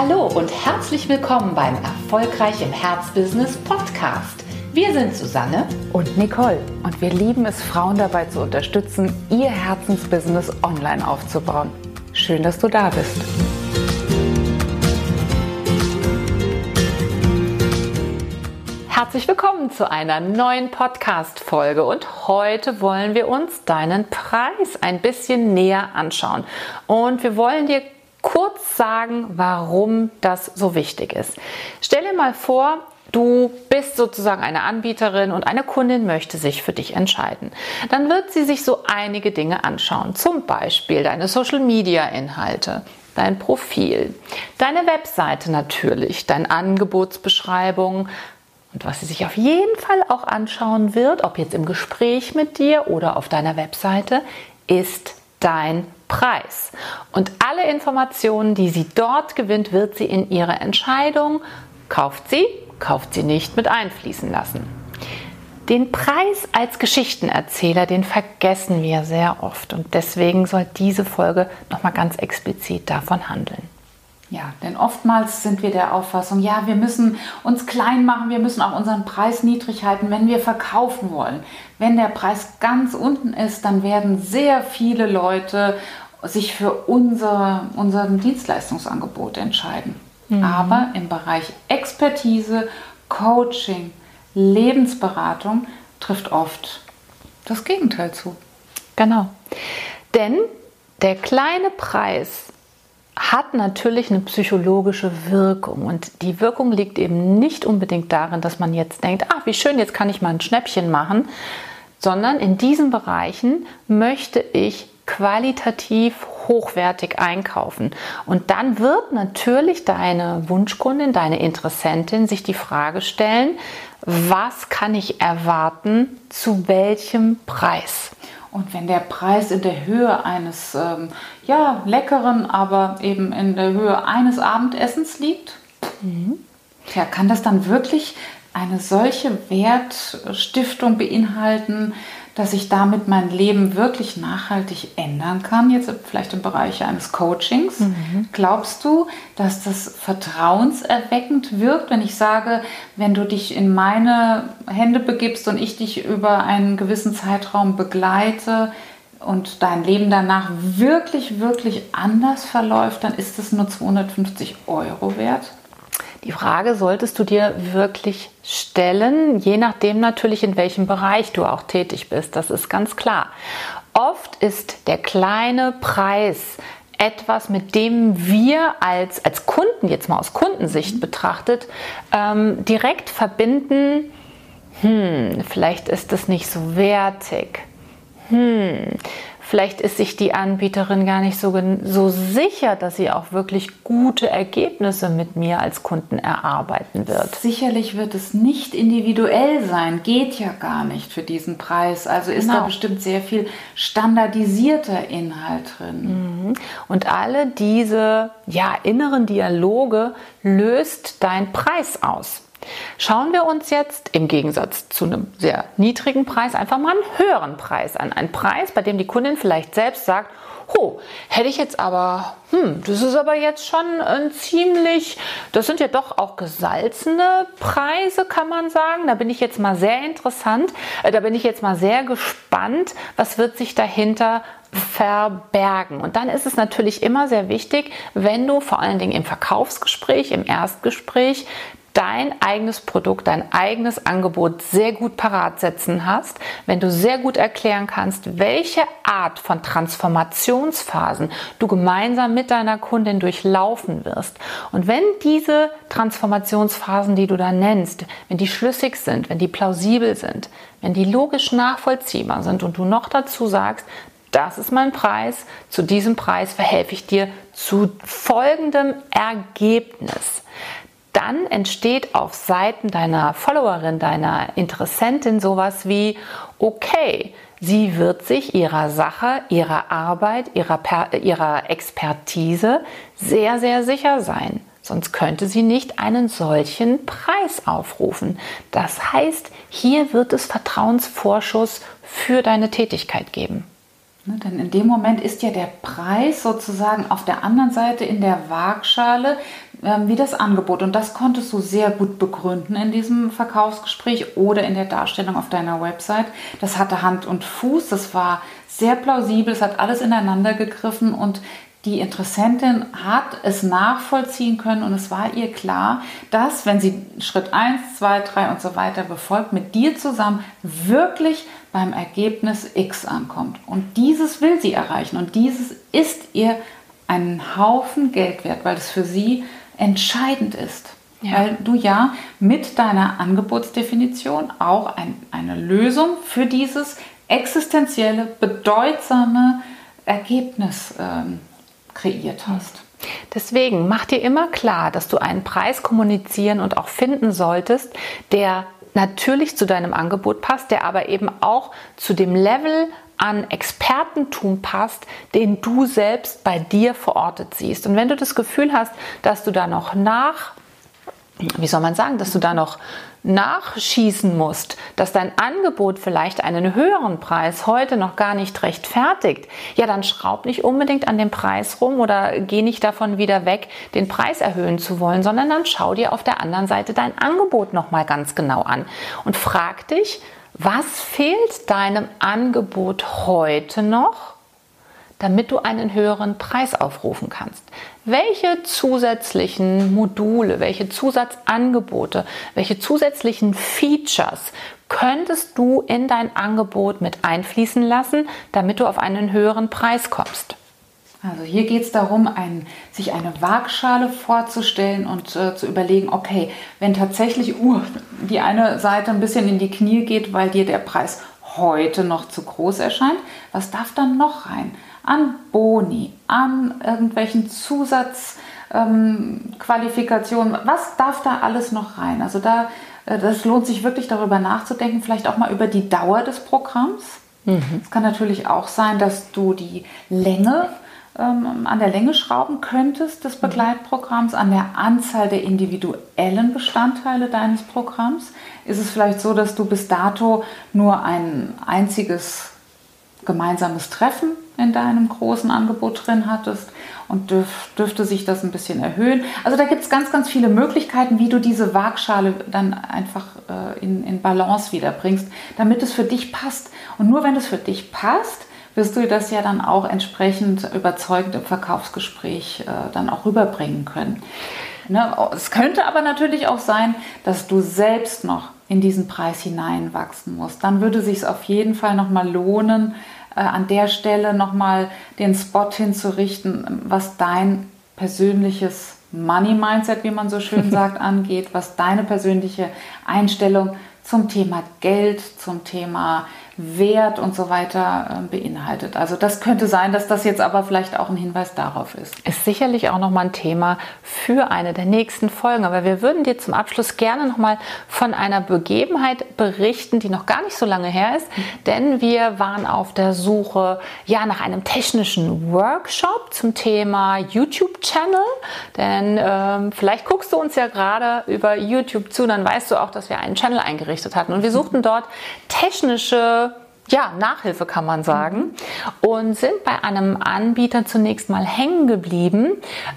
Hallo und herzlich willkommen beim Erfolgreich im Herzbusiness Podcast. Wir sind Susanne und Nicole und wir lieben es, Frauen dabei zu unterstützen, ihr Herzensbusiness online aufzubauen. Schön, dass du da bist. Herzlich willkommen zu einer neuen Podcast-Folge und heute wollen wir uns deinen Preis ein bisschen näher anschauen. Und wir wollen dir kurz sagen, warum das so wichtig ist. Stell dir mal vor, Du bist sozusagen eine Anbieterin und eine Kundin möchte sich für dich entscheiden. Dann wird sie sich so einige Dinge anschauen. Zum Beispiel deine Social-Media-Inhalte, dein Profil, deine Webseite natürlich, deine Angebotsbeschreibung. Und was sie sich auf jeden Fall auch anschauen wird, ob jetzt im Gespräch mit dir oder auf deiner Webseite, ist dein Preis. Und alle Informationen, die sie dort gewinnt, wird sie in ihre Entscheidung, kauft sie, kauft sie nicht, mit einfließen lassen. Den Preis als Geschichtenerzähler, den vergessen wir sehr oft und deswegen soll diese Folge nochmal ganz explizit davon handeln. Ja, denn oftmals sind wir der Auffassung, ja, wir müssen uns klein machen, wir müssen auch unseren Preis niedrig halten, wenn wir verkaufen wollen. Wenn der Preis ganz unten ist, dann werden sehr viele Leute sich für unser, unser Dienstleistungsangebot entscheiden. Mhm. Aber im Bereich Expertise, Coaching, Lebensberatung trifft oft das Gegenteil zu. Genau. Denn der kleine Preis hat natürlich eine psychologische Wirkung. Und die Wirkung liegt eben nicht unbedingt darin, dass man jetzt denkt, ach, wie schön, jetzt kann ich mal ein Schnäppchen machen, sondern in diesen Bereichen möchte ich qualitativ hochwertig einkaufen. Und dann wird natürlich deine Wunschkundin, deine Interessentin sich die Frage stellen, was kann ich erwarten, zu welchem Preis? Und wenn der Preis in der Höhe eines ähm, ja, leckeren, aber eben in der Höhe eines Abendessens liegt, mhm. tja, kann das dann wirklich eine solche Wertstiftung beinhalten, dass ich damit mein Leben wirklich nachhaltig ändern kann, jetzt vielleicht im Bereich eines Coachings. Mhm. Glaubst du, dass das vertrauenserweckend wirkt, wenn ich sage, wenn du dich in meine Hände begibst und ich dich über einen gewissen Zeitraum begleite, und dein Leben danach wirklich, wirklich anders verläuft, dann ist es nur 250 Euro wert? Die Frage solltest du dir wirklich stellen, je nachdem natürlich, in welchem Bereich du auch tätig bist. Das ist ganz klar. Oft ist der kleine Preis etwas, mit dem wir als, als Kunden, jetzt mal aus Kundensicht mhm. betrachtet, ähm, direkt verbinden, hm, vielleicht ist es nicht so wertig. Hm, Vielleicht ist sich die Anbieterin gar nicht so, so sicher, dass sie auch wirklich gute Ergebnisse mit mir als Kunden erarbeiten wird. Sicherlich wird es nicht individuell sein, geht ja gar nicht für diesen Preis. Also ist genau. da bestimmt sehr viel standardisierter Inhalt drin. Mhm. Und alle diese ja, inneren Dialoge löst dein Preis aus. Schauen wir uns jetzt im Gegensatz zu einem sehr niedrigen Preis einfach mal einen höheren Preis an. Einen Preis, bei dem die Kundin vielleicht selbst sagt, Oh, hätte ich jetzt aber, hm, das ist aber jetzt schon ein ziemlich, das sind ja doch auch gesalzene Preise, kann man sagen. Da bin ich jetzt mal sehr interessant, äh, da bin ich jetzt mal sehr gespannt, was wird sich dahinter verbergen. Und dann ist es natürlich immer sehr wichtig, wenn du vor allen Dingen im Verkaufsgespräch, im Erstgespräch dein eigenes Produkt, dein eigenes Angebot sehr gut parat setzen hast, wenn du sehr gut erklären kannst, welche Art von Transformationsphasen du gemeinsam mit deiner Kundin durchlaufen wirst. Und wenn diese Transformationsphasen, die du da nennst, wenn die schlüssig sind, wenn die plausibel sind, wenn die logisch nachvollziehbar sind und du noch dazu sagst, das ist mein Preis, zu diesem Preis verhelfe ich dir zu folgendem Ergebnis dann entsteht auf Seiten deiner Followerin, deiner Interessentin sowas wie, okay, sie wird sich ihrer Sache, ihrer Arbeit, ihrer, ihrer Expertise sehr, sehr sicher sein. Sonst könnte sie nicht einen solchen Preis aufrufen. Das heißt, hier wird es Vertrauensvorschuss für deine Tätigkeit geben. Ne, denn in dem Moment ist ja der Preis sozusagen auf der anderen Seite in der Waagschale ähm, wie das Angebot. Und das konntest du sehr gut begründen in diesem Verkaufsgespräch oder in der Darstellung auf deiner Website. Das hatte Hand und Fuß, das war sehr plausibel, es hat alles ineinander gegriffen und die Interessentin hat es nachvollziehen können und es war ihr klar, dass, wenn sie Schritt 1, 2, 3 und so weiter befolgt, mit dir zusammen wirklich beim Ergebnis X ankommt. Und dieses will sie erreichen und dieses ist ihr einen Haufen Geld wert, weil es für sie entscheidend ist. Ja. Weil du ja mit deiner Angebotsdefinition auch ein, eine Lösung für dieses existenzielle, bedeutsame Ergebnis ähm, kreiert hast. Deswegen mach dir immer klar, dass du einen Preis kommunizieren und auch finden solltest, der natürlich zu deinem Angebot passt, der aber eben auch zu dem Level an Expertentum passt, den du selbst bei dir verortet siehst. Und wenn du das Gefühl hast, dass du da noch nach wie soll man sagen, dass du da noch nachschießen musst, dass dein Angebot vielleicht einen höheren Preis heute noch gar nicht rechtfertigt, ja, dann schraub nicht unbedingt an dem Preis rum oder geh nicht davon wieder weg, den Preis erhöhen zu wollen, sondern dann schau dir auf der anderen Seite dein Angebot nochmal ganz genau an und frag dich, was fehlt deinem Angebot heute noch, damit du einen höheren Preis aufrufen kannst. Welche zusätzlichen Module, welche Zusatzangebote, welche zusätzlichen Features könntest du in dein Angebot mit einfließen lassen, damit du auf einen höheren Preis kommst? Also hier geht es darum, ein, sich eine Waagschale vorzustellen und äh, zu überlegen, okay, wenn tatsächlich uh, die eine Seite ein bisschen in die Knie geht, weil dir der Preis heute noch zu groß erscheint, was darf dann noch rein? An Boni, an irgendwelchen Zusatzqualifikationen. Ähm, was darf da alles noch rein? Also da, äh, das lohnt sich wirklich darüber nachzudenken, vielleicht auch mal über die Dauer des Programms. Mhm. Es kann natürlich auch sein, dass du die Länge ähm, an der Länge schrauben könntest des mhm. Begleitprogramms, an der Anzahl der individuellen Bestandteile deines Programms. Ist es vielleicht so, dass du bis dato nur ein einziges gemeinsames Treffen in deinem großen Angebot drin hattest und dürf, dürfte sich das ein bisschen erhöhen. Also da gibt es ganz, ganz viele Möglichkeiten, wie du diese Waagschale dann einfach äh, in, in Balance wiederbringst, damit es für dich passt. Und nur wenn es für dich passt, wirst du das ja dann auch entsprechend überzeugend im Verkaufsgespräch äh, dann auch rüberbringen können. Ne? Es könnte aber natürlich auch sein, dass du selbst noch in diesen Preis hineinwachsen musst. Dann würde es sich auf jeden Fall nochmal lohnen, äh, an der Stelle nochmal den Spot hinzurichten, was dein persönliches Money Mindset, wie man so schön sagt, angeht, was deine persönliche Einstellung zum Thema Geld, zum Thema Wert und so weiter ähm, beinhaltet. Also das könnte sein, dass das jetzt aber vielleicht auch ein Hinweis darauf ist. Ist sicherlich auch nochmal ein Thema für eine der nächsten Folgen. Aber wir würden dir zum Abschluss gerne nochmal von einer Begebenheit berichten, die noch gar nicht so lange her ist. Denn wir waren auf der Suche ja nach einem technischen Workshop zum Thema YouTube-Channel. Denn ähm, vielleicht guckst du uns ja gerade über YouTube zu, dann weißt du auch, dass wir einen Channel eingerichtet hatten. Und wir suchten dort technische ja, Nachhilfe kann man sagen. Und sind bei einem Anbieter zunächst mal hängen geblieben,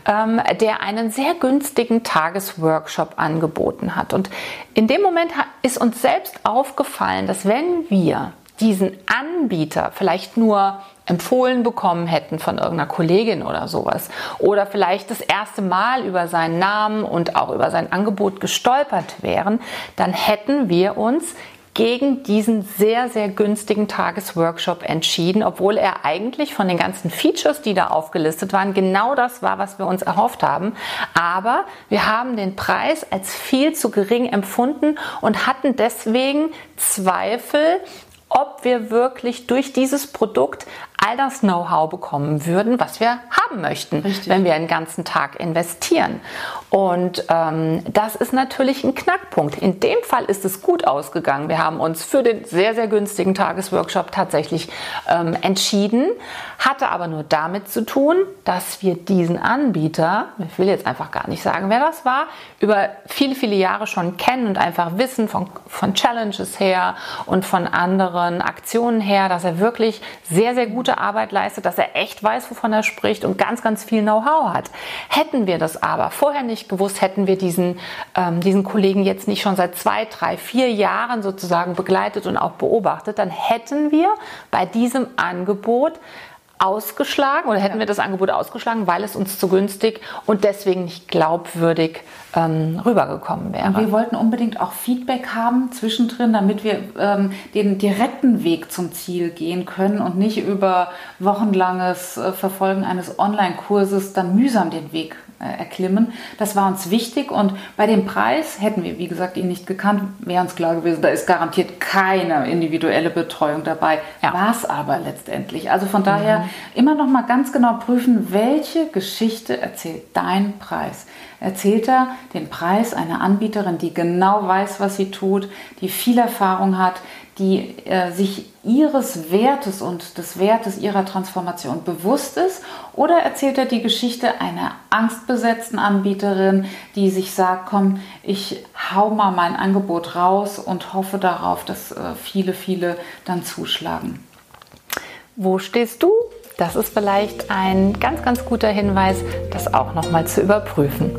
ähm, der einen sehr günstigen Tagesworkshop angeboten hat. Und in dem Moment ist uns selbst aufgefallen, dass wenn wir diesen Anbieter vielleicht nur empfohlen bekommen hätten von irgendeiner Kollegin oder sowas oder vielleicht das erste Mal über seinen Namen und auch über sein Angebot gestolpert wären, dann hätten wir uns gegen diesen sehr, sehr günstigen Tagesworkshop entschieden, obwohl er eigentlich von den ganzen Features, die da aufgelistet waren, genau das war, was wir uns erhofft haben. Aber wir haben den Preis als viel zu gering empfunden und hatten deswegen Zweifel, ob wir wirklich durch dieses Produkt all das Know-how bekommen würden, was wir haben möchten, Richtig. wenn wir einen ganzen Tag investieren. Und ähm, das ist natürlich ein Knackpunkt. In dem Fall ist es gut ausgegangen. Wir haben uns für den sehr, sehr günstigen Tagesworkshop tatsächlich ähm, entschieden, hatte aber nur damit zu tun, dass wir diesen Anbieter, ich will jetzt einfach gar nicht sagen, wer das war, über viele, viele Jahre schon kennen und einfach wissen von, von Challenges her und von anderen Aktionen her, dass er wirklich sehr, sehr gute gute Arbeit leistet, dass er echt weiß, wovon er spricht und ganz, ganz viel Know-how hat. Hätten wir das aber vorher nicht gewusst, hätten wir diesen, ähm, diesen Kollegen jetzt nicht schon seit zwei, drei, vier Jahren sozusagen begleitet und auch beobachtet, dann hätten wir bei diesem Angebot ausgeschlagen oder hätten ja. wir das Angebot ausgeschlagen, weil es uns zu günstig und deswegen nicht glaubwürdig ähm, rübergekommen wäre. Und wir wollten unbedingt auch Feedback haben zwischendrin, damit wir ähm, den direkten Weg zum Ziel gehen können und nicht über wochenlanges äh, Verfolgen eines Online-Kurses dann mühsam den Weg äh, erklimmen. Das war uns wichtig und bei dem Preis hätten wir, wie gesagt, ihn nicht gekannt, wäre uns klar gewesen, da ist garantiert keine individuelle Betreuung dabei. Ja. War es aber letztendlich. Also von daher mhm. Immer noch mal ganz genau prüfen, welche Geschichte erzählt dein Preis. Erzählt er den Preis einer Anbieterin, die genau weiß, was sie tut, die viel Erfahrung hat, die äh, sich ihres Wertes und des Wertes ihrer Transformation bewusst ist? Oder erzählt er die Geschichte einer angstbesetzten Anbieterin, die sich sagt, komm, ich hau mal mein Angebot raus und hoffe darauf, dass äh, viele, viele dann zuschlagen? Wo stehst du? Das ist vielleicht ein ganz, ganz guter Hinweis, das auch nochmal zu überprüfen.